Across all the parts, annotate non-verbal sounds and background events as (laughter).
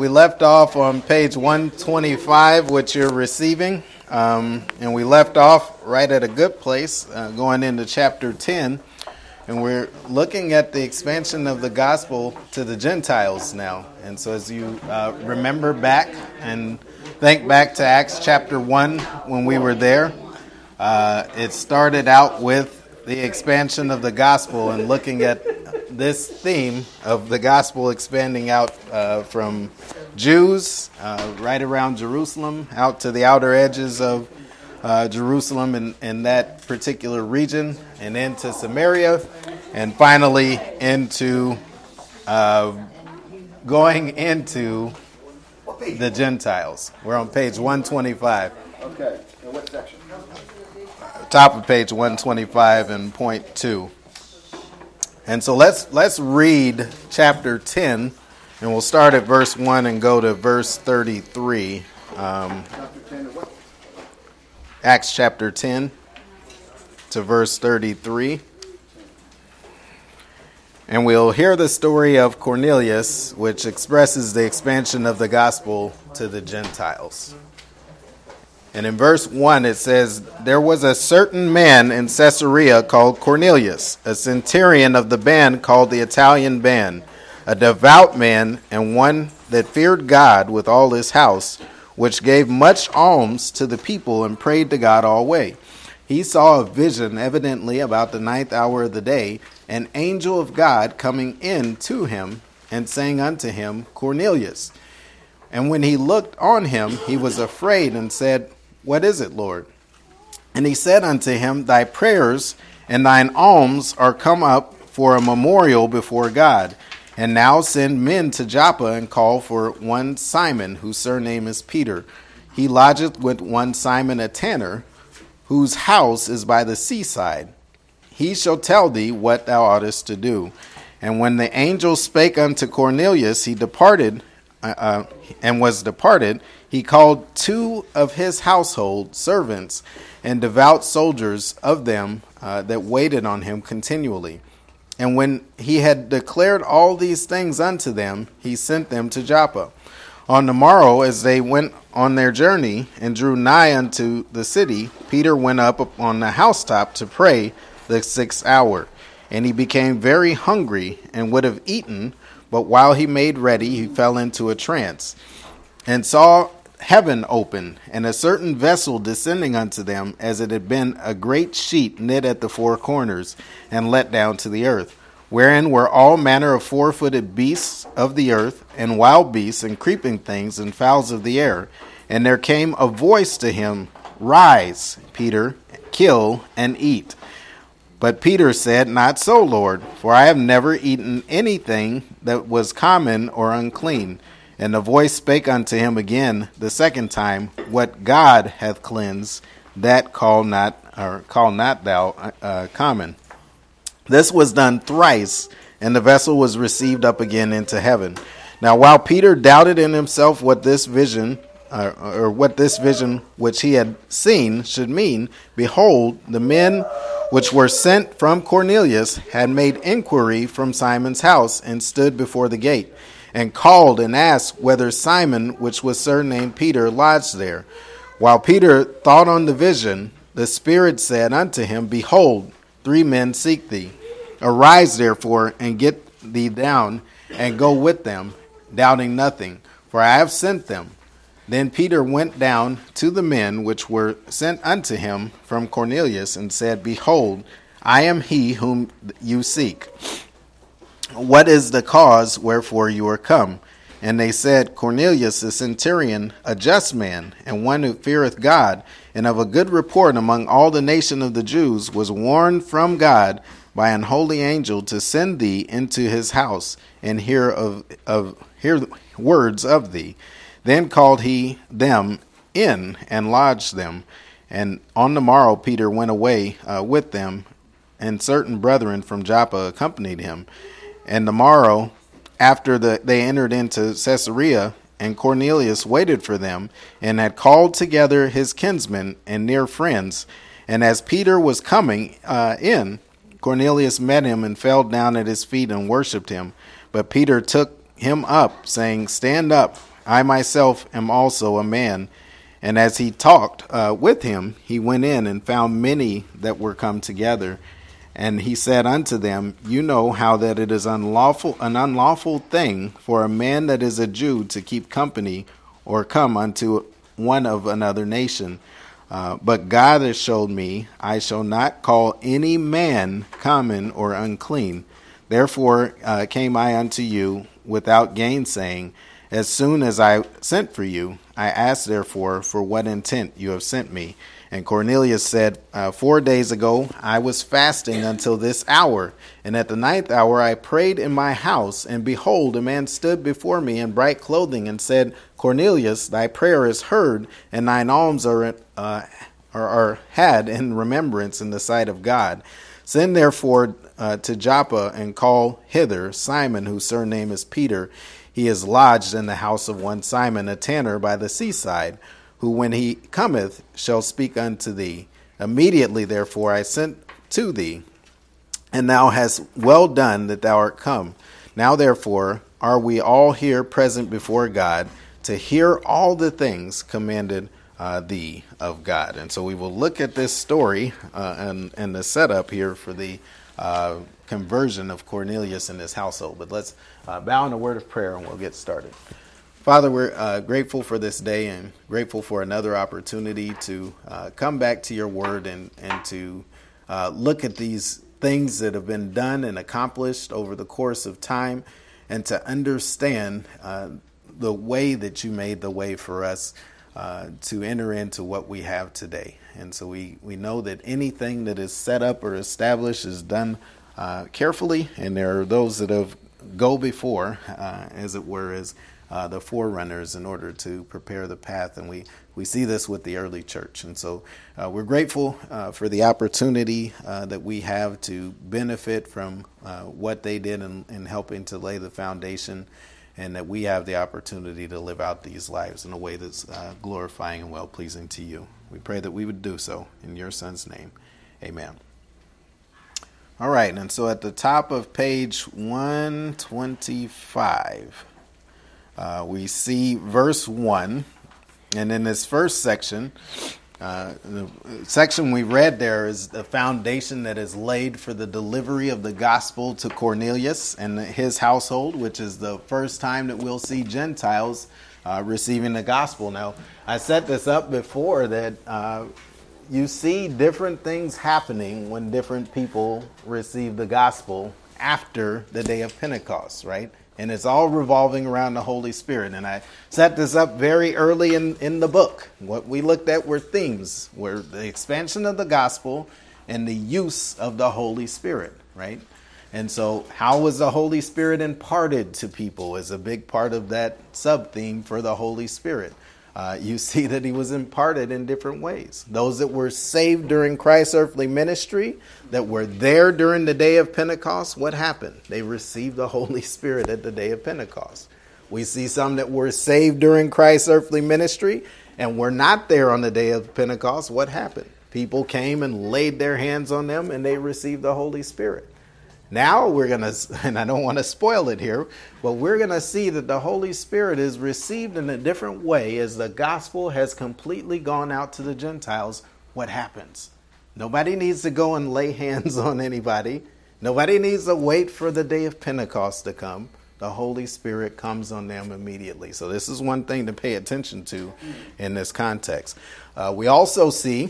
We left off on page 125, which you're receiving, um, and we left off right at a good place, uh, going into chapter 10, and we're looking at the expansion of the gospel to the Gentiles now. And so, as you uh, remember back and think back to Acts chapter 1 when we were there, uh, it started out with the expansion of the gospel and looking at this theme of the gospel expanding out uh, from Jews uh, right around Jerusalem out to the outer edges of uh, Jerusalem and that particular region, and into Samaria, and finally into uh, going into the Gentiles. We're on page 125. Okay, and what section? Top of page 125 and point two. And so let's let's read chapter 10, and we'll start at verse 1 and go to verse 33. Um, Acts chapter 10 to verse 33. And we'll hear the story of Cornelius, which expresses the expansion of the gospel to the Gentiles. And in verse 1, it says, There was a certain man in Caesarea called Cornelius, a centurion of the band called the Italian band, a devout man, and one that feared God with all his house, which gave much alms to the people and prayed to God always. He saw a vision, evidently about the ninth hour of the day, an angel of God coming in to him and saying unto him, Cornelius. And when he looked on him, he was afraid and said, what is it, Lord? And he said unto him, Thy prayers and thine alms are come up for a memorial before God. And now send men to Joppa and call for one Simon, whose surname is Peter. He lodgeth with one Simon a tanner, whose house is by the seaside. He shall tell thee what thou oughtest to do. And when the angel spake unto Cornelius, he departed uh, uh and was departed he called two of his household servants and devout soldiers of them uh, that waited on him continually. And when he had declared all these things unto them, he sent them to Joppa. On the morrow, as they went on their journey and drew nigh unto the city, Peter went up on the housetop to pray the sixth hour. And he became very hungry and would have eaten, but while he made ready, he fell into a trance and saw heaven open, and a certain vessel descending unto them, as it had been a great sheet knit at the four corners, and let down to the earth, wherein were all manner of four footed beasts of the earth, and wild beasts, and creeping things, and fowls of the air. And there came a voice to him, Rise, Peter, kill and eat. But Peter said, Not so, Lord, for I have never eaten anything that was common or unclean. And the voice spake unto him again the second time, What God hath cleansed, that call not or call not thou uh, uh, common. This was done thrice, and the vessel was received up again into heaven. Now, while Peter doubted in himself what this vision, uh, or what this vision which he had seen should mean, behold, the men which were sent from Cornelius had made inquiry from Simon's house and stood before the gate and called and asked whether Simon, which was surnamed Peter, lodged there. While Peter thought on the vision, the Spirit said unto him, Behold, three men seek thee. Arise therefore and get thee down and go with them, doubting nothing, for I have sent them. Then Peter went down to the men which were sent unto him from Cornelius and said, Behold, I am he whom you seek. What is the cause wherefore you are come? And they said, Cornelius the centurion, a just man, and one who feareth God, and of a good report among all the nation of the Jews, was warned from God by an holy angel to send thee into his house and hear of, of hear words of thee. Then called he them in and lodged them. And on the morrow Peter went away uh, with them, and certain brethren from Joppa accompanied him. And the morrow, after the, they entered into Caesarea, and Cornelius waited for them, and had called together his kinsmen and near friends. And as Peter was coming uh, in, Cornelius met him and fell down at his feet and worshipped him. But Peter took him up, saying, Stand up, I myself am also a man. And as he talked uh, with him, he went in and found many that were come together. And he said unto them, You know how that it is unlawful, an unlawful thing for a man that is a Jew to keep company or come unto one of another nation. Uh, but God has showed me, I shall not call any man common or unclean. Therefore uh, came I unto you without gainsaying. As soon as I sent for you, I asked therefore for what intent you have sent me. And Cornelius said, uh, Four days ago I was fasting until this hour, and at the ninth hour I prayed in my house, and behold, a man stood before me in bright clothing, and said, Cornelius, thy prayer is heard, and thine alms are, uh, are, are had in remembrance in the sight of God. Send therefore uh, to Joppa and call hither Simon, whose surname is Peter. He is lodged in the house of one Simon, a tanner by the seaside who when he cometh shall speak unto thee. Immediately, therefore, I sent to thee, and thou hast well done that thou art come. Now, therefore, are we all here present before God to hear all the things commanded uh, thee of God. And so we will look at this story uh, and, and the setup here for the uh, conversion of Cornelius and his household. But let's uh, bow in a word of prayer and we'll get started. Father, we're uh, grateful for this day and grateful for another opportunity to uh, come back to your word and, and to uh, look at these things that have been done and accomplished over the course of time and to understand uh, the way that you made the way for us uh, to enter into what we have today. And so we, we know that anything that is set up or established is done uh, carefully, and there are those that have go before, as it were, as uh, the forerunners in order to prepare the path. And we, we see this with the early church. And so uh, we're grateful uh, for the opportunity uh, that we have to benefit from uh, what they did in, in helping to lay the foundation. And that we have the opportunity to live out these lives in a way that's uh, glorifying and well pleasing to you. We pray that we would do so in your son's name. Amen. All right, and so at the top of page 125, uh, we see verse 1. And in this first section, uh, the section we read there is the foundation that is laid for the delivery of the gospel to Cornelius and his household, which is the first time that we'll see Gentiles uh, receiving the gospel. Now, I set this up before that uh, you see different things happening when different people receive the gospel after the day of Pentecost, right? and it's all revolving around the Holy Spirit. And I set this up very early in, in the book. What we looked at were themes, were the expansion of the gospel and the use of the Holy Spirit, right? And so, how was the Holy Spirit imparted to people is a big part of that sub theme for the Holy Spirit uh, you (laughs) see that he was imparted in different ways. Those that were saved during Christ's earthly ministry, that were there during the day of Pentecost, what happened? They received the (laughs) Holy Spirit at the day of Pentecost. We see some that were saved during Christ's earthly ministry and were not there on the day of Pentecost. What happened? People came and laid their hands on them and they received the Holy Spirit. Now we're going (laughs) to, and I don't want to spoil it here, but we're going to see that the Holy Spirit is received in a different way as the gospel has completely gone out to the Gentiles. What happens? Nobody needs to go and lay (laughs) hands on anybody. Nobody needs to wait for the day of Pentecost to come. The Holy Spirit comes on them immediately. So, this is one thing to pay attention to in this context. Uh, we also see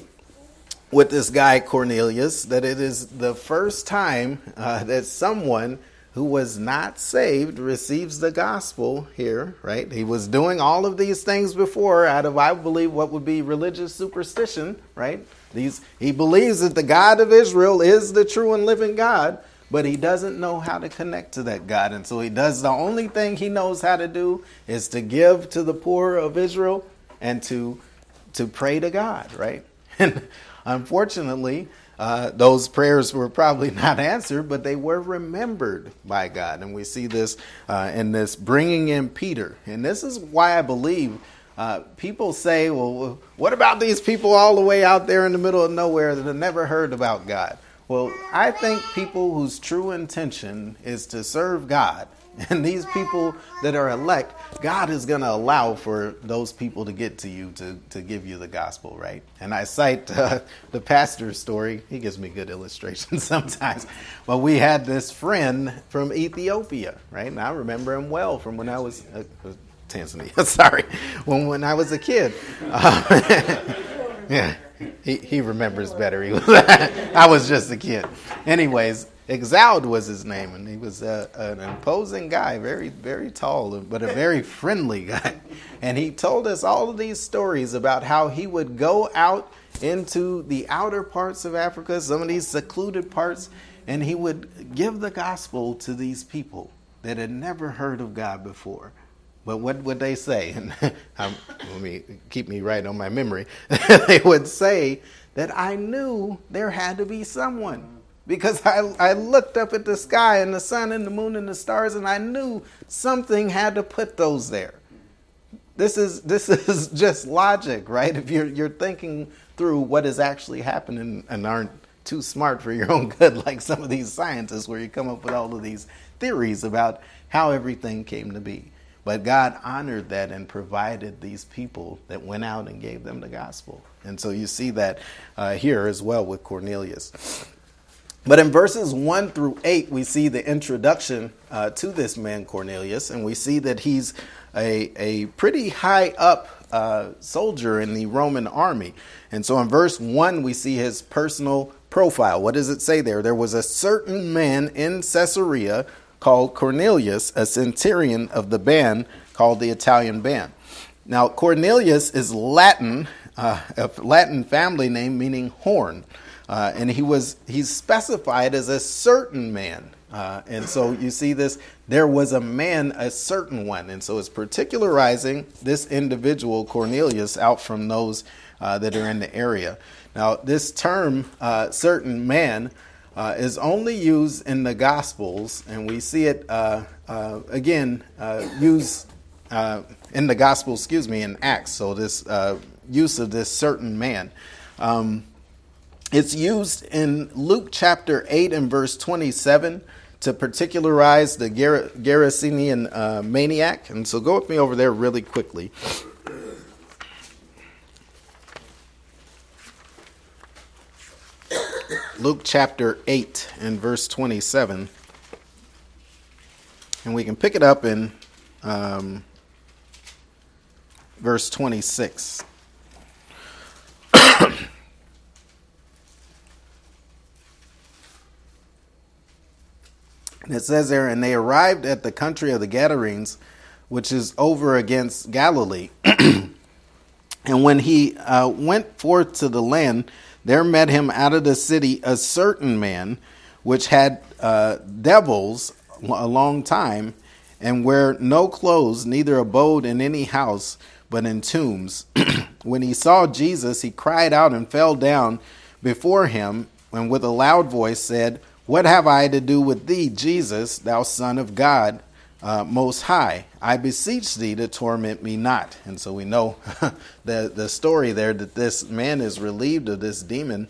with this guy Cornelius that it is the first time uh, that someone who was not saved receives the gospel here, right? He was doing all of these things before out of, I believe, what would be religious superstition, right? These, he believes that the God of Israel is the true and living God, but he doesn't know how to connect to that God. And so he does the only thing he knows how to do is to give to the poor of Israel and to, to pray to God, right? (laughs) And Unfortunately, uh, those prayers were probably (laughs) not answered, but they were remembered by God. And we see this uh, in this bringing in Peter. And this is why I believe uh, people say, well, what about these people all the way out there in the middle of nowhere that have never heard about God? Well, I think people whose true intention is to serve God (laughs) And these people that are elect, God is going to allow for those people to get to you to, to give you the gospel, right? And I cite uh, (laughs) the pastor's story. He gives me good illustrations (laughs) sometimes. But we had this friend from Ethiopia, right? And I remember him well from when I was. Uh, Tanzania, sorry, when, when I was a kid. Uh, yeah, he, he remembers better. He was, I was just a kid. Anyways, Exaud was his name, and he was a, an imposing guy, very, very tall, but a very friendly (laughs) guy. And he told us all of these stories about how he would go out into the outer parts of Africa, some of these secluded parts, and he would give the gospel to these people that had never heard of God before. But what would they say? (laughs) And um, let me keep me right on my memory. (laughs) they would say that I knew there had to be someone because I, I looked up at the sky and the sun and the moon and the stars and I knew something had to put those there. This is this (laughs) is just logic, right? If you're you're thinking through what is actually happening and aren't too smart for your (laughs) own good, like some of these scientists, where you come up with all of these theories about how everything came to be. But God honored that and provided these people that went out and gave them the gospel. And so you see that uh, here as well with Cornelius. But in verses 1 through 8, we see the introduction uh, to this man, Cornelius, and we see that he's a, a pretty high up uh, soldier in the Roman army. And so in verse 1, we see his personal profile. What does it say there? There was a certain man in Caesarea called Cornelius, a centurion of the band called the Italian band. Now, Cornelius is Latin, uh, a Latin family name meaning horn. Uh, and he was he's specified as a certain man. Uh, and so you see this, there was a man, a certain one. And so it's particularizing this individual, Cornelius, out from those uh, that are in the area. Now, this term, uh, certain man, uh, is only used in the Gospels, and we see it uh, again used in the Gospel, excuse me, in Acts. So this use of this certain man. Um, it's used in Luke chapter 8 and verse 27 to particularize the Ger- Gerasenian uh, maniac. And so go with me over there really quickly. Luke chapter 8 and verse 27. And we can pick it up in um, verse 26. And it says there, and they arrived at the country of the Gadarenes, which is over against Galilee. (clears throat) and when he uh, went forth to the land, there met him out of the city a certain man, which had uh, devils a long time, and wear no clothes, neither abode in any house, but in tombs. (clears throat) when he saw Jesus, he cried out and fell down before him, and with a loud voice said, what have I to do with thee, Jesus, thou Son of God uh, Most High? I beseech thee to torment me not. And so we know (laughs) the, the story there that this man is relieved of this demon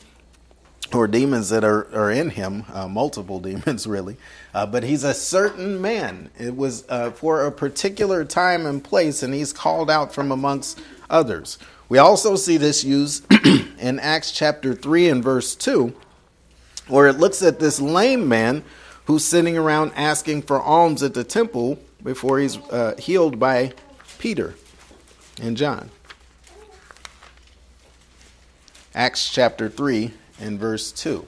or demons that are, are in him, uh, multiple (laughs) demons really. Uh, but he's a certain man. It was uh, for a particular time and place, and he's called out from amongst others. We also see this used (clears throat) in Acts chapter 3 and verse 2 or it looks at this lame man who's sitting around asking for alms at the temple before he's uh, healed by Peter and John. Acts chapter 3 and verse 2.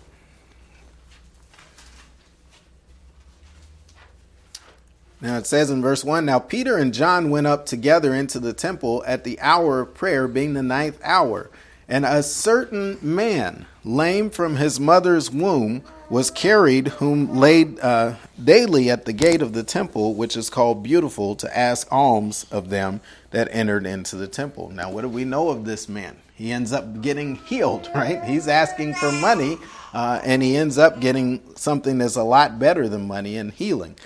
Now it says in verse 1 Now Peter and John went up together into the temple at the hour of prayer, being the ninth hour. And a certain man, lame from his mother's womb, was carried, whom laid uh, daily at the gate of the temple, which is called Beautiful, to ask alms of them that entered into the temple. Now, what do we know of this man? He ends up getting healed, (laughs) right? He's asking for money, uh, and he ends up getting something that's a lot better than money and healing.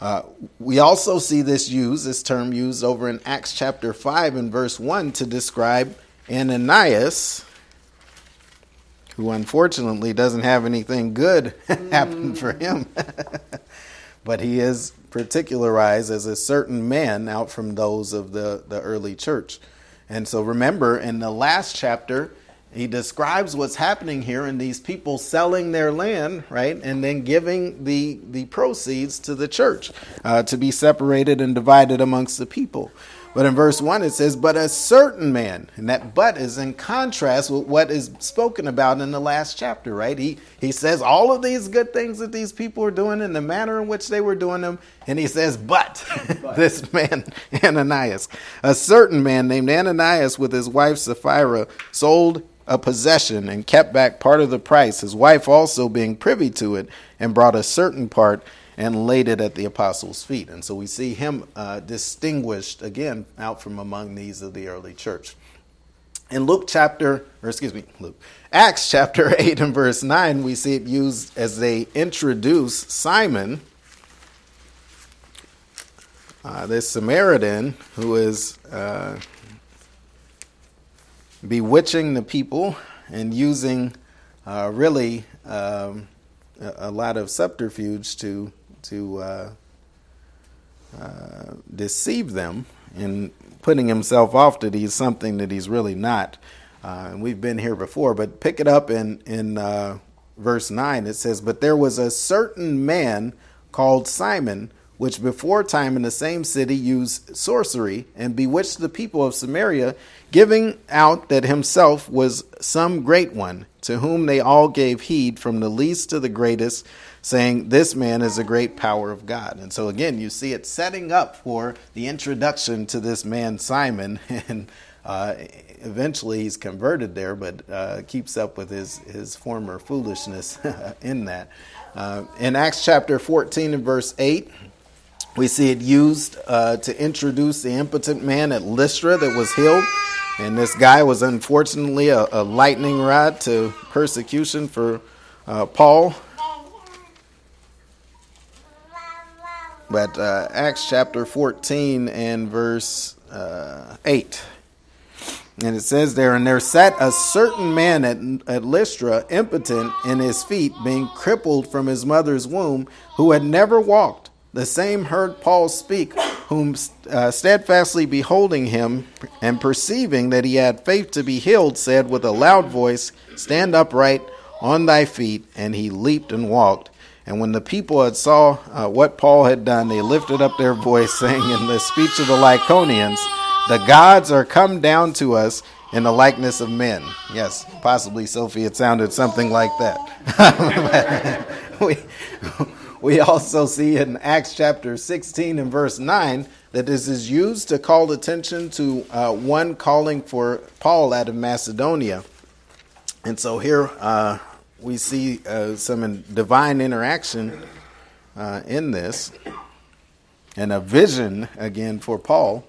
Uh, we also see this used, this term used over in Acts chapter 5 and verse 1 to describe Ananias, who unfortunately doesn't have anything good (laughs) happen for him. (laughs) but he is particularized as a certain man out from those of the, the early church. And so remember, in the last chapter, he describes what's happening here and these people selling their land, right, and then giving the, the proceeds to the church uh, to be separated and divided amongst the people. But in verse 1, it says, But a certain man, and that but is in contrast with what is spoken about in the last chapter, right? He, he says all of these good things that these people are doing and the manner in which they were doing them, and he says, But, (laughs) but. this man, Ananias, a certain man named Ananias with his wife Sapphira, sold a possession and kept back part of the price, his wife also being privy to it, and brought a certain part and laid it at the apostles' feet. And so we see him uh, distinguished again out from among these of the early church. In Luke chapter, or excuse me, Luke, Acts (laughs) chapter 8 and verse 9, we see it used as they introduce Simon, uh, this Samaritan who is uh, bewitching the people and using uh, really um, a, a, lot of subterfuge to to uh, uh, deceive them in putting himself off that he's something that he's really not. Uh, and we've been here before, but pick it up in in uh, verse nine. It says, "But there was a certain man called Simon." Which before time in the same city used sorcery and bewitched the people of Samaria, giving out that himself was some great one, to whom they all gave heed, from the least to the greatest saying, This man is a great power of God. And so, again, you see it setting up for the introduction to this man, Simon. (laughs) And uh, eventually he's converted there, but uh, keeps up with his, his former foolishness (laughs) in that. Uh, in Acts chapter 14 and verse 8, we see it used uh, to introduce the impotent man at Lystra that was healed. And this guy was unfortunately a, a lightning rod to persecution for uh, Paul. But uh, Acts chapter 14 and verse uh, 8. And it says there, and there sat a certain man at, at Lystra, impotent in his feet, being crippled from his mother's womb, who had never walked. The same heard Paul speak, whom uh, steadfastly beholding him and perceiving that he had faith to be healed, said with a loud voice, Stand upright on thy feet. And he leaped and walked. And when the people had saw uh, what Paul had done, they lifted up their voice, (laughs) saying in the speech of the Lycaonians, "The gods are come down to us in the likeness of men." Yes, possibly, Sophie, it sounded something like that. (laughs) we we also see in Acts chapter 16 and verse 9 that this is used to call attention to uh, one calling for Paul out of Macedonia. And so here, uh, we see uh, some divine interaction uh, in this and a vision again for Paul.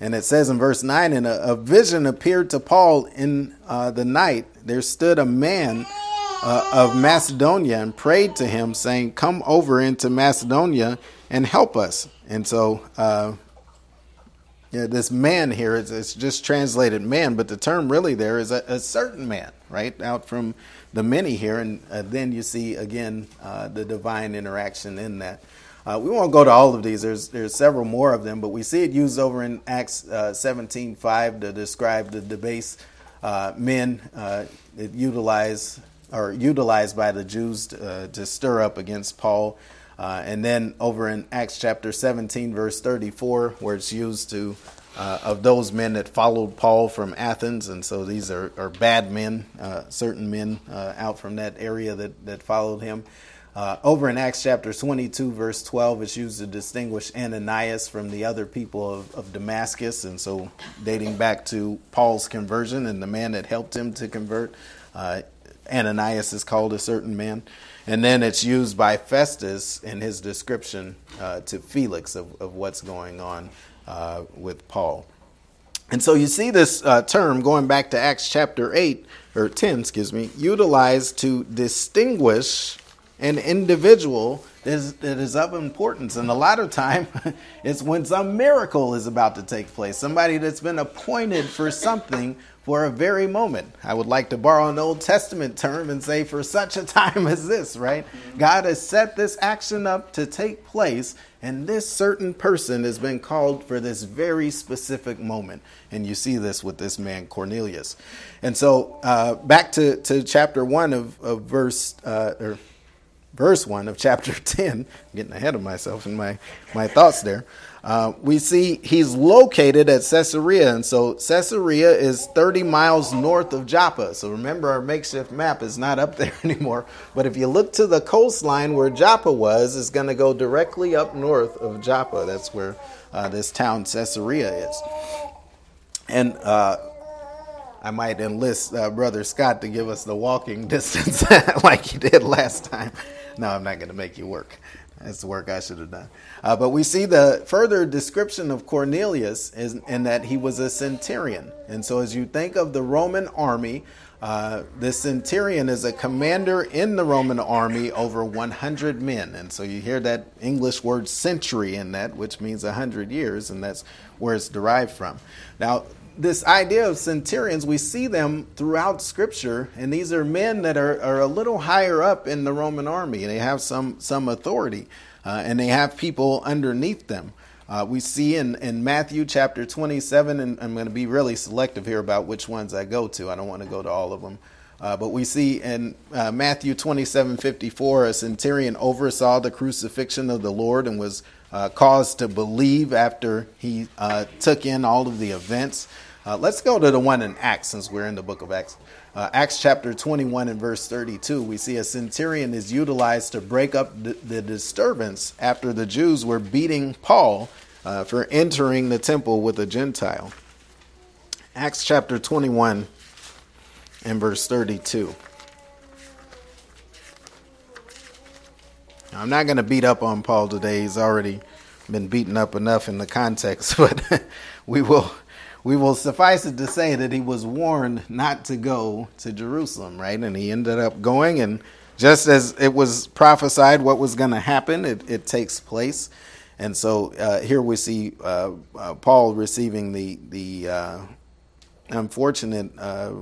And it says in verse 9, and a, a vision appeared to Paul in uh, the night. There stood a man uh, of Macedonia and prayed to him, saying, Come over into Macedonia and help us. And so, uh, yeah, this man here, it's, it's, just translated man, but the term really there is a, a certain man, right? Out from the many here, and uh, then you see again uh, the divine interaction in that. Uh, we won't go to all of these. There's there's several more of them, but we see it used over in Acts 17:5 uh, to describe the debased men uh, that utilize or utilized by the Jews to, to stir up against Paul. and then over in Acts chapter 17, verse 34, where it's used to uh, of those men that followed Paul from Athens, and so these are, are bad men, uh, certain men uh, out from that area that, that followed him. Uh, over in Acts chapter 22, verse 12, it's used to distinguish Ananias from the other people of, of Damascus, and so dating back to Paul's conversion and the man that helped him to convert, uh, Ananias is called a certain man. And then it's used by Festus in his description uh, to Felix of, of what's going on uh, with Paul. And so you see this uh, term going back to Acts chapter 8, or 10, excuse me, utilized to distinguish an individual that is, that is of importance. And a lot of time, (laughs) it's when some miracle is about to take place. Somebody that's been appointed for something for a very moment. I would like to borrow an Old Testament term and say, for such a (laughs) time as this, right? God has set this action up to take place, and this certain person has been called for this very specific moment. And you see this with this man, Cornelius. And so, uh, back to, to chapter 1 of, of verse, uh, or verse 1 of chapter (laughs) 10, I'm getting ahead of myself in my, my thoughts there. Uh, we see he's located at Caesarea, and so Caesarea is 30 miles north of Joppa. So remember, our makeshift map is not up (laughs) there anymore. But if you look to the coastline where Joppa was, it's going to go directly up north of Joppa. That's where uh, this town Caesarea is. And uh, I might enlist uh, Brother Scott to give us the walking (laughs) distance (laughs) like he did last time. No, I'm not going to make you work. That's the work I should have done. Uh, but we see the further description of Cornelius is, in that he was a centurion. And so, as you think of the Roman army, uh, the centurion is a commander in the Roman army over 100 men. And so you hear that English word century in that, which means 100 years, and that's where it's derived from. Now, this idea of centurions, we see them throughout Scripture, and these are men that are, are a little higher up in the Roman army, and they have some, some authority, uh, and they have people underneath them. Uh, we see in, in Matthew chapter 27, and I'm going to be really selective here about which ones I go to. I don't want to go to all of them. Uh, but we see in uh, Matthew 27 54, a centurion oversaw the crucifixion of the Lord and was uh, caused to believe after he uh, took in all of the events. Uh, let's go to the one in Acts since we're in the book of Acts. Uh, Acts chapter 21 and verse 32, we see a centurion is utilized to break up the, the disturbance after the Jews were beating Paul uh, for entering the temple with a Gentile. Acts chapter 21 and verse 32. I'm not going to beat up on Paul today. He's already been beaten up enough in the context, (laughs) but we will we will suffice it to say that he was warned not to go to Jerusalem, right? And he ended up going, and just as it was prophesied what was going to happen, it, it, takes place. And so uh, here we see uh, uh, Paul receiving the the uh, unfortunate uh,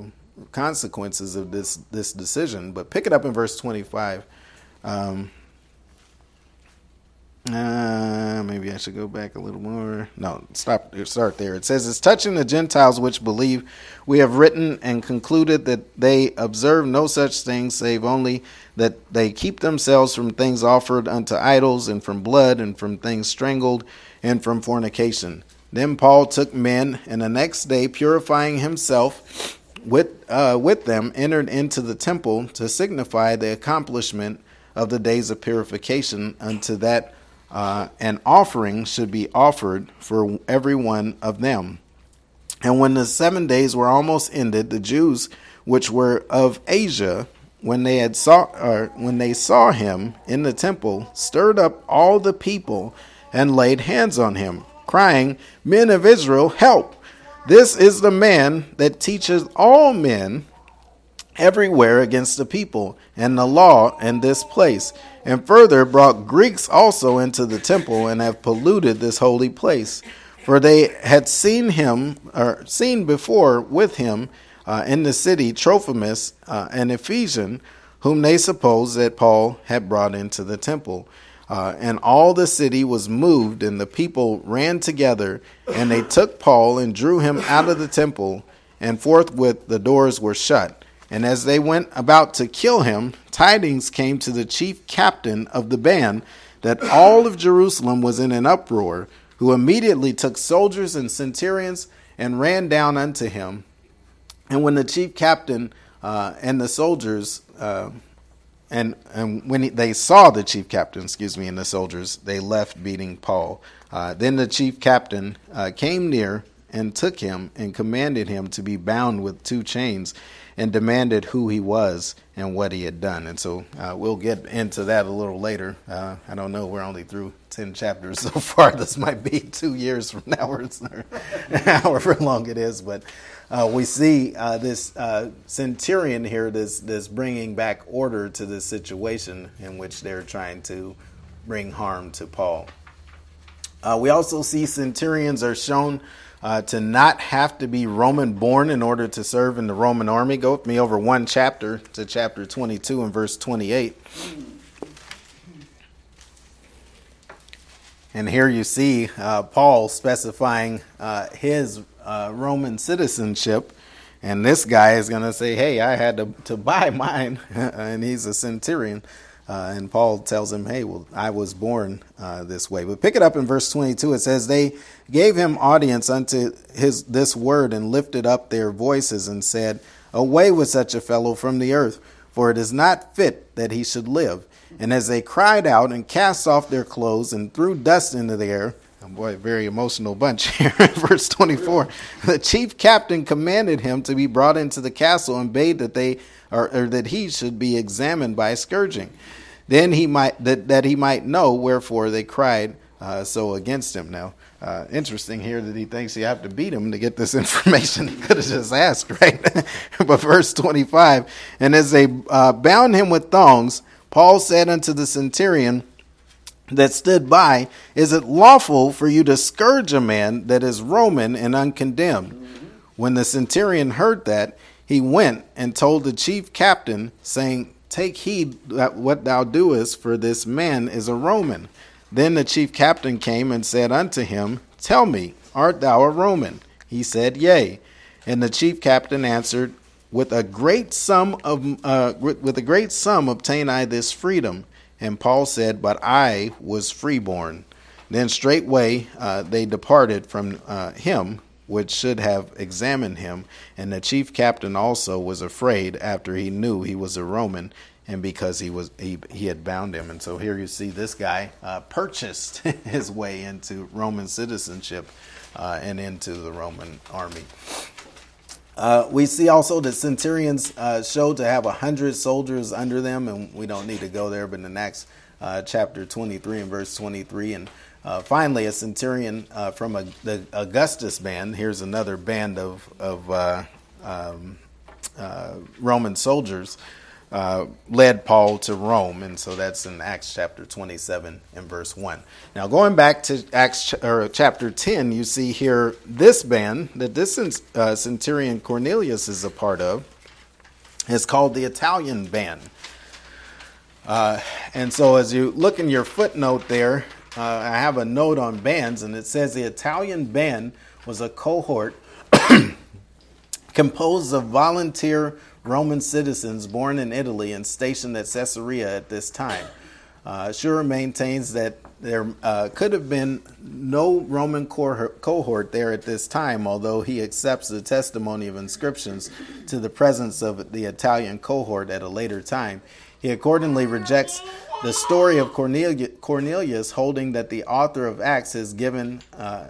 consequences of this this decision. But pick it up in verse twenty five. Um, uh, maybe I should go back a little more. No, stop. Start there. It says, "It's touching the Gentiles which believe. We have written and concluded that they observe no such things, save only that they keep themselves from things offered unto idols, and from blood, and from things strangled, and from fornication." Then Paul took men, and the next day, purifying himself with uh, with them, entered into the temple to signify the accomplishment of the days of purification unto that uh, an offering should be offered for every one of them. And when the seven days were almost ended, the Jews which were of Asia, when they had saw or when they saw him in the temple, stirred up all the people and laid hands on him, crying, Men of Israel, help! This is the man that teaches all men everywhere against the people and the law in this place and further brought Greeks also into the temple and have polluted this holy place. For they had seen him, or seen before with him uh, in the city Trophimus, uh, an Ephesian, whom they supposed that Paul had brought into the temple. Uh, and all the city was moved, and the people ran together, and they took Paul and drew him out of the temple, and forthwith the doors were shut. And as they went about to kill him, tidings came to the chief captain of the band that all of Jerusalem was in an uproar, who immediately took soldiers and centurions and ran down unto him. And when the chief captain uh, and the soldiers, uh, and, and when he, they saw the chief captain, excuse me, and the soldiers, they left beating Paul. Uh, then the chief captain uh, came near and took him and commanded him to be bound with two chains and demanded who he was and what he had done. And so uh, we'll get into that a little later. Uh, I don't know, we're only through 10 chapters (laughs) so far. This might be two years from now or (laughs) however long it is. But uh, we see uh, this uh, centurion here this, this bringing back order to this situation in which they're trying to bring harm to Paul. Uh, we also see centurions are shown uh, to not have to be Roman born in order to serve in the Roman army. Go with me over one chapter to chapter 22 and verse 28. And here you see uh, Paul specifying uh, his uh, Roman citizenship. And this guy is going to say, Hey, I had to, to buy (laughs) mine. and he's a centurion. Uh, and Paul tells him, Hey, well, I was born uh, this way. But pick it up in verse 22. It says, They gave him audience unto his this word and lifted up their voices and said, Away with such a fellow from the earth, for it is not fit that he should live. And as they cried out and cast off their clothes and threw dust into the air, boy, very emotional bunch (laughs) here verse 24. The chief captain commanded him to be brought into the castle and bade that they or, or that he should be examined by scourging. Then he might that, that he might know wherefore they cried uh, so against him. Now, uh, interesting here that he thinks he have to beat him to get this (laughs) information. He could have just asked, right? (laughs) but verse 25, and as they uh, bound him with thongs, Paul said unto the centurion that stood by, Is it lawful for you to scourge a man that is Roman and uncondemned? When the centurion heard that, he went and told the chief captain, saying, Take heed that what thou doest, for this man is a Roman. Then the chief captain came and said unto him, Tell me, art thou a Roman? He said, Yea. And the chief captain answered, With a great sum of uh, with a great sum obtain I this freedom. And Paul said, But I was freeborn. Then straightway uh, they departed from uh, him, which should have examined him. And the chief captain also was afraid after he knew he was a Roman, and because he was he, he had bound him. And so here you see this guy uh, purchased (laughs) his way into Roman citizenship uh, and into the Roman army. Uh, we see also that centurions uh, showed to have a hundred soldiers under them, and we don't need to go there, but in Acts uh, chapter 23 and verse 23, and uh, finally, a centurion uh, from a, the Augustus band. Here's another band of, of uh, um, uh, Roman soldiers. Uh, led Paul to Rome, and so that's in Acts chapter 27 and verse 1. Now, going back to Acts ch- or chapter 10, you see here this band that this uh, centurion Cornelius is a part of is called the Italian band. and so, as you look in your footnote there, uh, I have a note on bands, and it says the Italian band was a cohort (coughs) composed of volunteer Roman citizens born in Italy and stationed at Caesarea at this time. Uh, Schurer maintains that there uh, could have been no Roman cohort there at this time, although he accepts the testimony of inscriptions to the presence of the Italian cohort at a later time. He accordingly rejects the story of Cornelius holding that the author of Acts has given uh,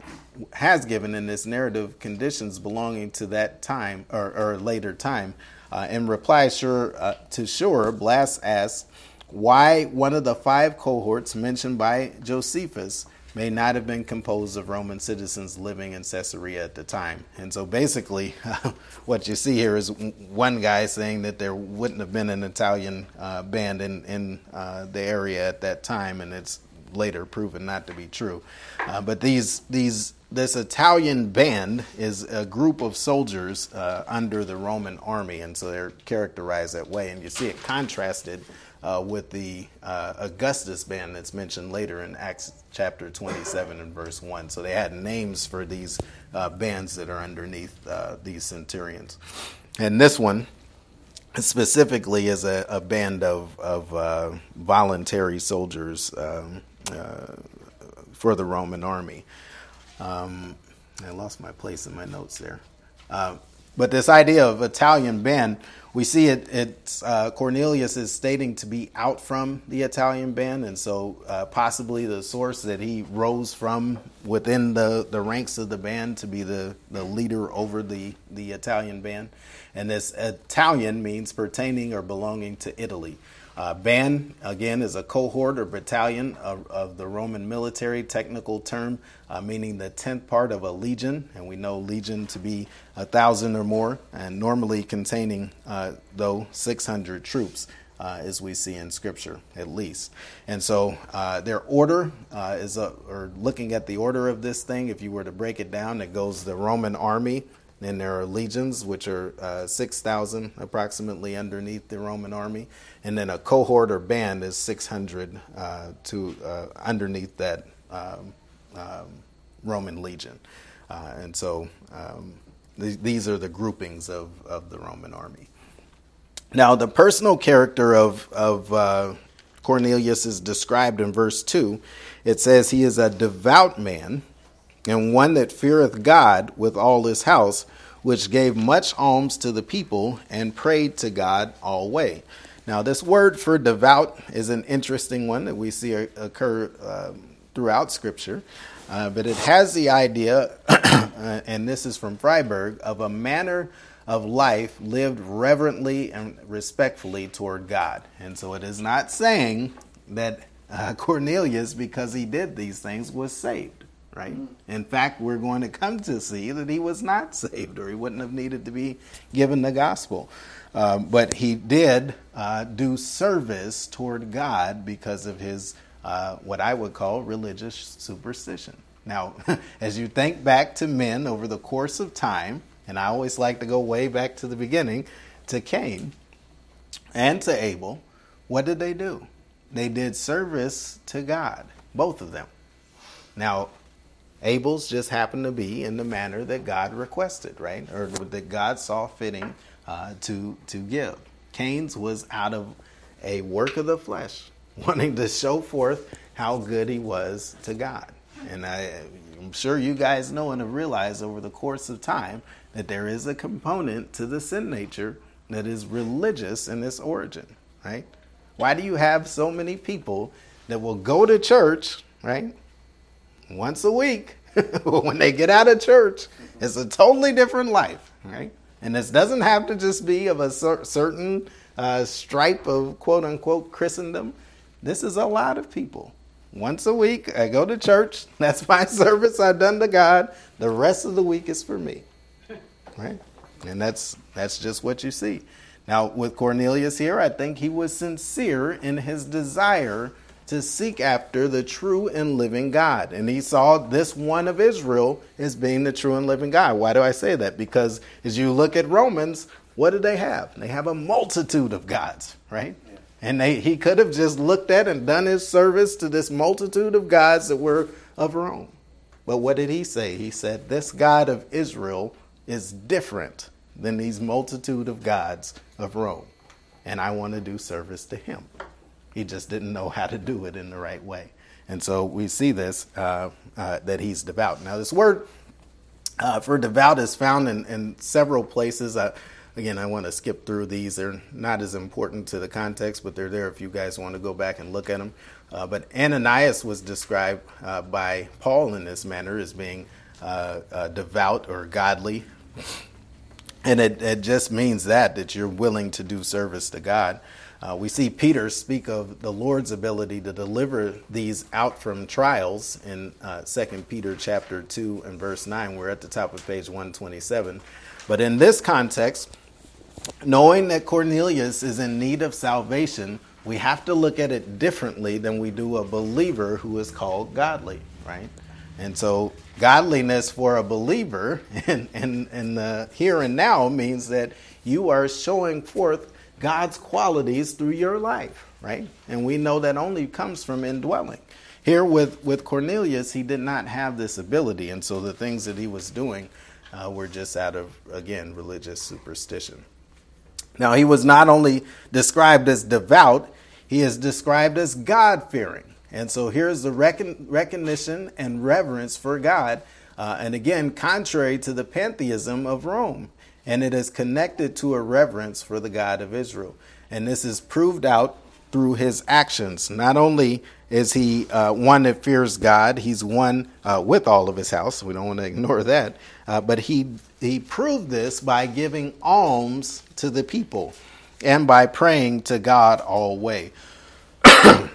has given in this narrative conditions belonging to that time or, or later time. Uh, in reply sure, uh, to Schurer, Blass asks why one of the five cohorts mentioned by Josephus may not have been composed of Roman citizens living in Caesarea at the time. And so basically, (laughs) what you see here is one guy saying that there wouldn't have been an Italian uh, band in, in uh, the area at that time, and it's later proven not to be true. Uh, but these, these, this Italian band is a group of soldiers uh, under the Roman army, and so they're characterized that way. And you see it contrasted uh, with the uh, Augustus band that's mentioned later in Acts chapter 27 and verse 1. So they had names for these uh, bands that are underneath uh, these centurions. And this one specifically is a, a band of, of uh, voluntary soldiers um, uh, for the Roman army. Um, I lost my place in my notes there. But this idea of Italian band, we see it. Uh, Cornelius is stating to be out from the Italian band, and so uh, possibly the source that he rose from within the, the ranks of the band to be the, the leader over the the Italian band. And this Italian means pertaining or belonging to Italy. Uh, band, again, is a cohort or battalion of, of the Roman military technical term, uh, meaning the tenth part of a legion. And we know legion to be a thousand or more, and normally containing, uh, though, 600 troops. Uh, as we see in Scripture, at least. And so uh, their order uh, is, a, or looking at the order of this thing, if you were to break it down, it goes the Roman army, then there are legions, which are uh, 6,000 approximately underneath the Roman army. And then a cohort or band is 600 uh, to uh, underneath that um, um, Roman legion. Uh, and so um, th- these are the groupings of, of the Roman army. Now, the personal character of, of uh, Cornelius is described in verse 2. It says, He is a devout man and one that feareth God with all his house, which gave much alms to the people and prayed to God alway. Now, this word for devout is an interesting one that we see occur uh, throughout Scripture, uh, but it has the idea, (coughs) uh, and this is from Friberg, of a manner of life lived reverently and respectfully toward God. And so it is not saying that uh, (laughs) Cornelius, because he did these things, was saved right? In fact, we're going to come to see that he was not saved or he wouldn't have needed to be given the gospel. Um, but he did uh, do service toward God because of his, uh, what I would call religious superstition. Now, (laughs) as you think back to men over the course of time, and I always like to go way back to the beginning, to Cain and to Abel, what did they do? They did service to God, both of them. Now, Abel's just happened to be in the manner that God requested, right? Or that God saw fitting uh, to, to give. Cain's was out of a work of the flesh, (laughs) wanting to show forth how good he was to God. And I, am sure you guys know and have realized over the course of time that there is a component to the sin nature that is religious in its origin, right? Why do you have so many people that will go to church, right? once a week. (laughs) but when they get out of church, it's a totally different life, right? And this doesn't have to just be of a cer- certain uh, stripe of quote unquote Christendom. This is a lot of people. Once a week, I go to church. (laughs) That's my (laughs) service I've done to God. The rest of the week is for me, right? And that's that's just what you see. Now, with Cornelius here, I think he was sincere in his desire to seek after the true and living God. And he saw this one of Israel as being the true and living God. Why do I say that? Because as you look at Romans, what do they have? They have a multitude of gods, right? Yeah. And they, he could have just looked at and done his service to this multitude of gods that were of Rome. But what did he say? He said, This God of Israel is different than these multitude of gods of Rome. And I want to do service to him. He just didn't know how to do it in the right way. And so we see this uh, uh, that he's devout. Now, this word uh, for devout is found in, in several places. Uh, again, I want to skip through these. They're not as important to the context, but they're there if you guys want to go back and look at them. Uh, but Ananias was described uh, by Paul in this manner as being devout or godly. And it, it just means that, that you're willing to do service to God. Uh, we see Peter speak of the Lord's ability to deliver these out from trials in uh, 2 Peter chapter 2 and verse 9. We're at the top of page 127. But in this context, knowing that Cornelius is in need of salvation, we have to look at it differently than we do a believer who is called godly, right? And so, godliness for a believer (laughs) in, in, in the here and now means that you are showing forth God's qualities through your life, right? And we know that only comes from indwelling. Here with, with Cornelius, he did not have this ability, and so the things that he was doing uh, were just out of, again, religious superstition. Now, he was not only described as devout, he is described as God fearing. And so here's the recon- recognition and reverence for God Uh, and again, contrary to the pantheism of Rome. And it is connected to a reverence for the God of Israel. And this is proved out through his actions. Not only is he uh, one that fears God, he's one uh, with all of his house. We don't want to (laughs) ignore that. Uh, but he, he proved this by giving alms to the people and by praying to God all way. (clears throat)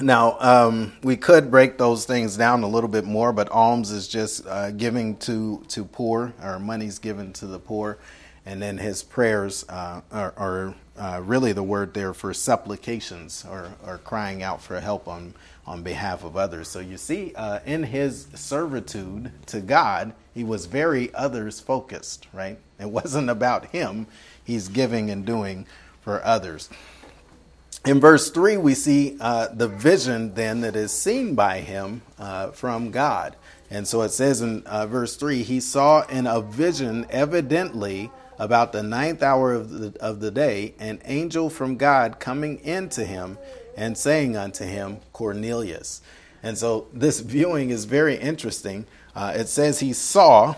Now, um, we could break those things down a little bit more, but alms is just uh, giving to, to poor, or money's given to the poor. And then his prayers uh, are, are uh, really the word there for supplications or, or crying out for help on, on behalf of others. So you see, uh, in his servitude to God, he was very others focused, right? It wasn't about him, he's giving and doing for others in verse 3, we see uh, the vision then that is seen by him uh, from God. And so it says in uh, verse 3 he saw in a vision, evidently about the ninth hour of the, of the day, an angel from God coming into him and saying unto him, Cornelius. And so this viewing is very interesting. Uh, it says he saw,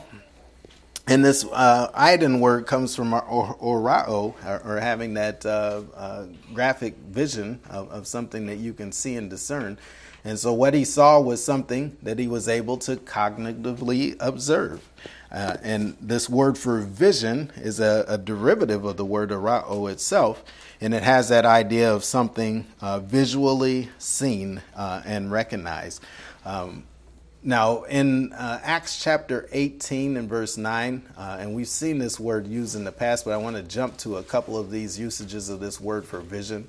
and this uh, eidon word comes from or, orao, or, or, having that uh, uh, graphic vision of, of, something that you can see and discern. And so what he saw was something that he was able to cognitively observe. Uh, and this word for vision is a, a, derivative of the word orao itself, and it has that idea of something uh, visually seen uh, and recognized. Um, now, in uh, Acts chapter 18 and verse 9, uh, and we've seen this word used in the past, but I want to jump to a couple of these usages of this word for vision.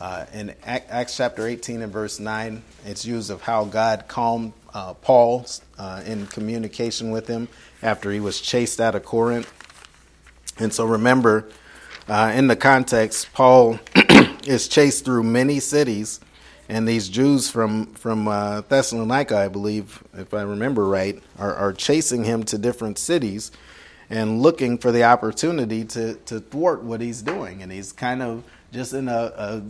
Uh, in Acts chapter 18 and verse 9, it's used of how God calmed uh, Paul uh, in communication with him after he was chased out of Corinth. And so remember, uh, in the context, Paul (clears throat) is chased through many cities and these Jews from from uh, Thessalonica, I believe, if I remember right, are, are chasing him to different cities and looking for the opportunity to to thwart what he's doing, and he's kind of just in a, a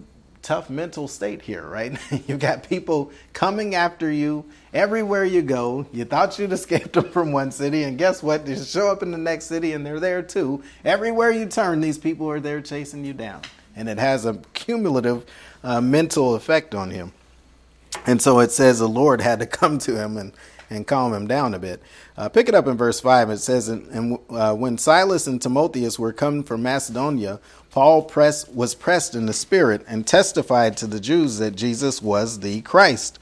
tough mental state here, right? (laughs) You've got people coming after you everywhere you go. You thought you'd escaped them (laughs) from one city, and guess what? They show up in the next city, and they're there too. Everywhere you turn, these people are there chasing you down, and it has a cumulative uh, mental effect on him. And so it says the Lord had to come to him and, and calm him down a bit. Uh, pick it up in verse 5. It says, And, and uh, when Silas and Timotheus were come from Macedonia, Paul press, was pressed in the Spirit and testified to the Jews that Jesus was the Christ.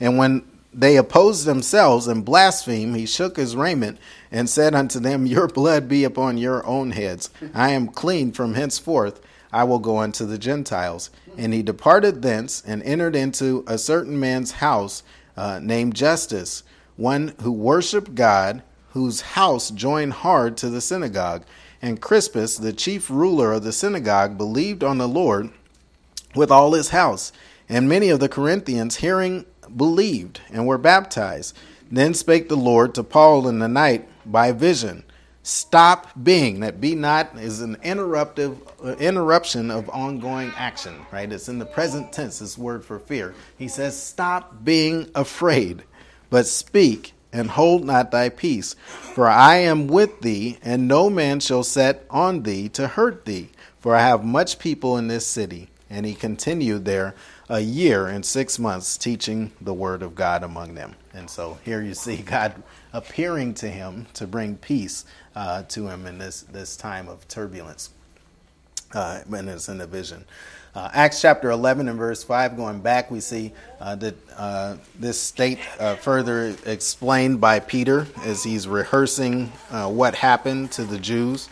And when they opposed themselves and blasphemed, he shook his raiment and said unto them, Your blood be upon your own heads. I am clean from henceforth. I will go unto the Gentiles. And he departed thence and entered into a certain man's house uh, named Justus, one who worshipped God, whose house joined hard to the synagogue. And Crispus, the chief ruler of the synagogue, believed on the Lord with all his house. And many of the Corinthians, hearing, believed and were baptized. Then spake the Lord to Paul in the night by vision Stop being. That be not is an interruptive uh, interruption of ongoing action, right? It's in the present tense, this word for fear. He says, Stop being afraid, but speak and hold not thy peace. For I am with thee, and no man shall set on thee to hurt thee. For I have much people in this city. And he continued there a year and six months, teaching the word of God among them. And so here you see (laughs) God appearing to him to bring peace uh, to him in this, this time of turbulence. Uh, when it's in the vision. Uh, Acts chapter 11 and verse 5, going back, we see uh, that uh, this state uh, further explained by Peter as he's rehearsing uh, what happened to the Jews,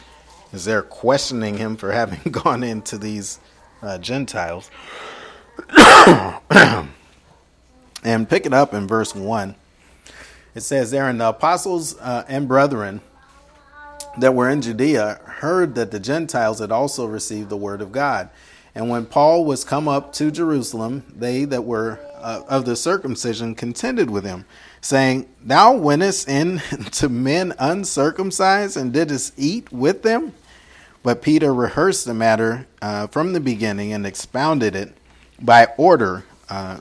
as they're questioning him for (laughs) having gone into these uh, Gentiles. (coughs) and pick it up in verse 1. It says there, and the apostles and brethren that were in Judea heard that the Gentiles had also received the word of God. And when Paul was come up to Jerusalem, they that were uh, of the circumcision contended with him, saying, Thou wentest in (laughs) to men uncircumcised and didst eat with them? But Peter rehearsed the matter uh, from the beginning and expounded it by order, uh,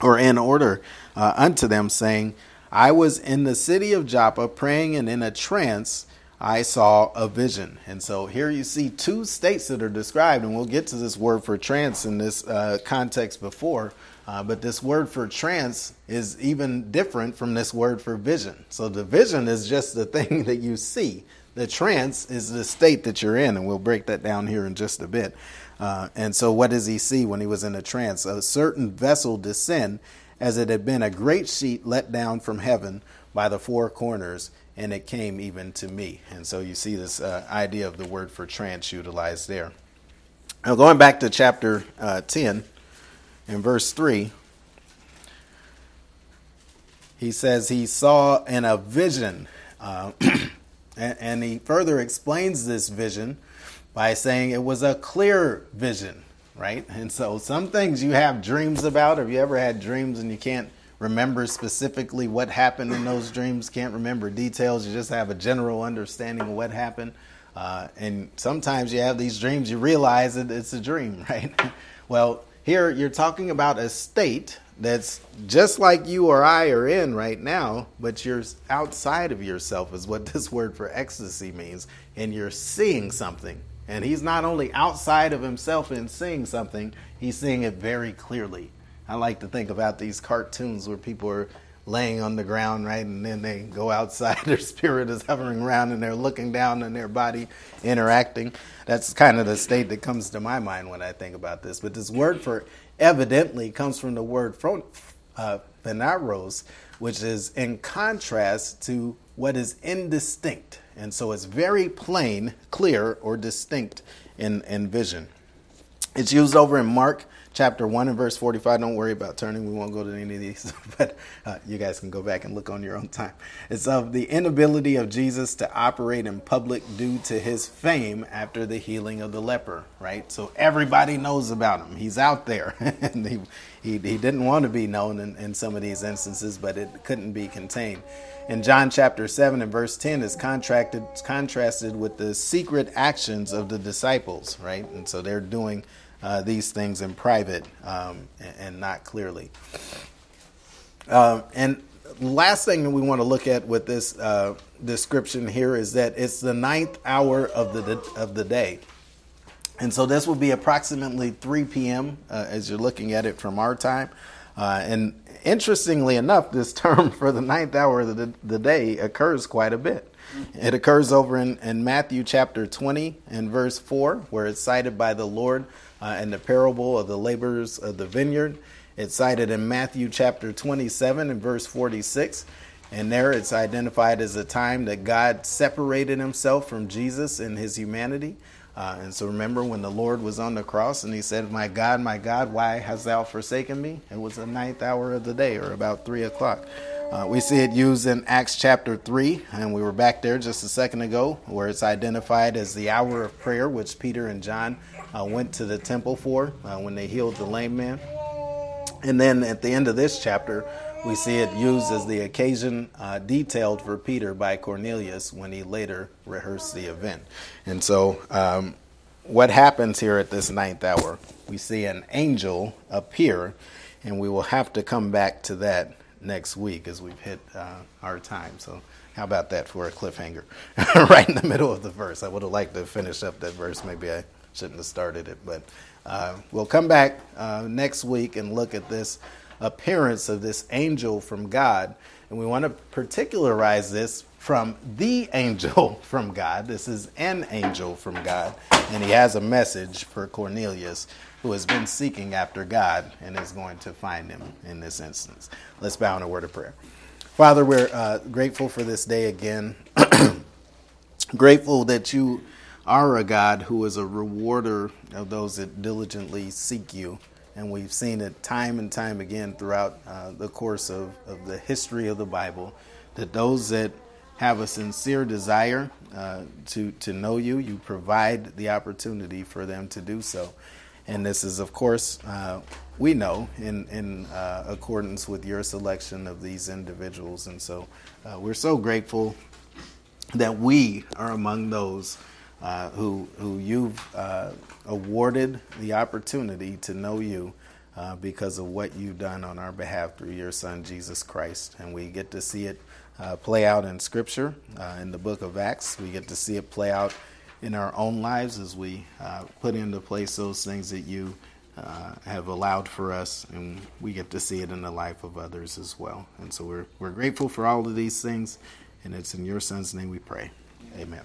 or in order, uh, unto them, saying, I was in the city of Joppa praying, and in a trance, I saw a vision. And so here you see two states that are described, and we'll get to this word for trance in this uh, context before. Uh, but this word for trance is even different from this word for vision. So the vision is just the (laughs) thing that you see. The trance is the state that you're in, and we'll break that down here in just a bit. Uh, and so, what does he see when he was in a trance? A certain vessel descend, as it had been a great sheet let down from heaven by the four corners, and it came even to me. And so, you see this uh, idea of the word for trance utilized there. Now, going back to chapter uh, 10, in verse 3, he says he saw in a vision. Uh, (clears throat) And, and he further explains this vision by saying it was a clear vision, right? And so some things you have dreams about. Have you ever had dreams and you can't remember specifically what happened in those dreams, can't remember details, you just have a general understanding of what happened? Uh, and sometimes you have these dreams, you realize that it's a dream, (laughs) right? well, here you're talking about a state that's just like you or I are in right now, but you're outside of yourself, is what (laughs) this word for ecstasy means. And you're seeing something. And he's not only outside of himself and seeing something, he's seeing it very clearly. I like to think about these cartoons where people are laying on the ground, right? And then they go outside, (laughs) their spirit is hovering around and they're looking down on their body, interacting. That's kind of the state that comes to my mind when I think about this. But this word for evidently comes from the word uh, phaneros, which is in contrast to what is indistinct. And so it's very plain, clear, or distinct in, in vision. It's used over in Mark chapter 1 and verse 45. Don't worry about turning. We won't go to any of these, (laughs) but uh, you guys can go back and look on your own time. It's of the inability of Jesus to operate in public due to his fame after the healing of the leper, right? So everybody knows about him. He's out there. (laughs) and he, he, he, didn't want to be known in, in some of these instances, but it couldn't be contained. In John chapter 7 and verse 10 is contracted, contrasted with the secret actions of the disciples, right? And so they're doing uh, these things in private um, and, and, not clearly. Uh, and last thing that we want to look at with this uh, description here is that it's the ninth hour of the of the day, and so this will be approximately 3 p.m. Uh, as you're looking at it from our time. Uh, and interestingly enough, this (laughs) term for the ninth hour of the, the day occurs quite a bit. It occurs over in, in Matthew chapter 20 and verse 4, where it's cited by the Lord uh, in the parable of the laborers of the vineyard. It's cited in Matthew chapter 27 and verse 46. And there it's identified as a time that God separated himself from Jesus in his humanity. Uh, and so remember when the Lord was on the cross and he said, My God, my God, why hast thou forsaken me? It was the ninth hour of the day, or about three o'clock. Uh, we see it used in Acts chapter 3, and we were back there just a second ago, where it's identified as the hour of prayer, which Peter and John uh, went to the temple for uh, when they healed the lame man. And then at the end of this chapter, we see it used as the occasion uh, detailed for Peter by Cornelius when he later rehearsed the event. And so, um, what happens here at this ninth hour? We see an angel appear, and we will have to come back to that next week as we've hit uh, our time. So, how about that for a cliffhanger? (laughs) right in the middle of the verse. I would have liked to finish up that verse. Maybe I shouldn't have started it, but uh, we'll come back uh, next week and look at this appearance of this angel from God. And we want to particularize this from the angel (laughs) from God. This is an angel from God. And he has a message for Cornelius, who has been seeking after God and is going to find him in this instance. Let's bow in a word of prayer. Father, we're uh, grateful for this day again. (clears throat) grateful that you are a God who is a rewarder of those that diligently seek you. And we've seen it time and time again throughout uh, the course of, of the history of the Bible that those that have a sincere desire uh, to, to know you, you provide the opportunity for them to do so. And this is, of course, uh, we know in, in uh, accordance with your selection of these individuals. And so uh, we're so grateful that we are among those uh, who, who you've uh, awarded the opportunity to know you uh, because of what you've done on our behalf through your Son, Jesus Christ. And we get to see it uh, play out in Scripture, uh, in the book of Acts. We get to see it play out in our own lives as we uh, put into place those things that you uh, have allowed for us, and we get to see it in the life of others as well. And so we're, we're grateful for all of these things, and it's in your Son's name we pray. Amen.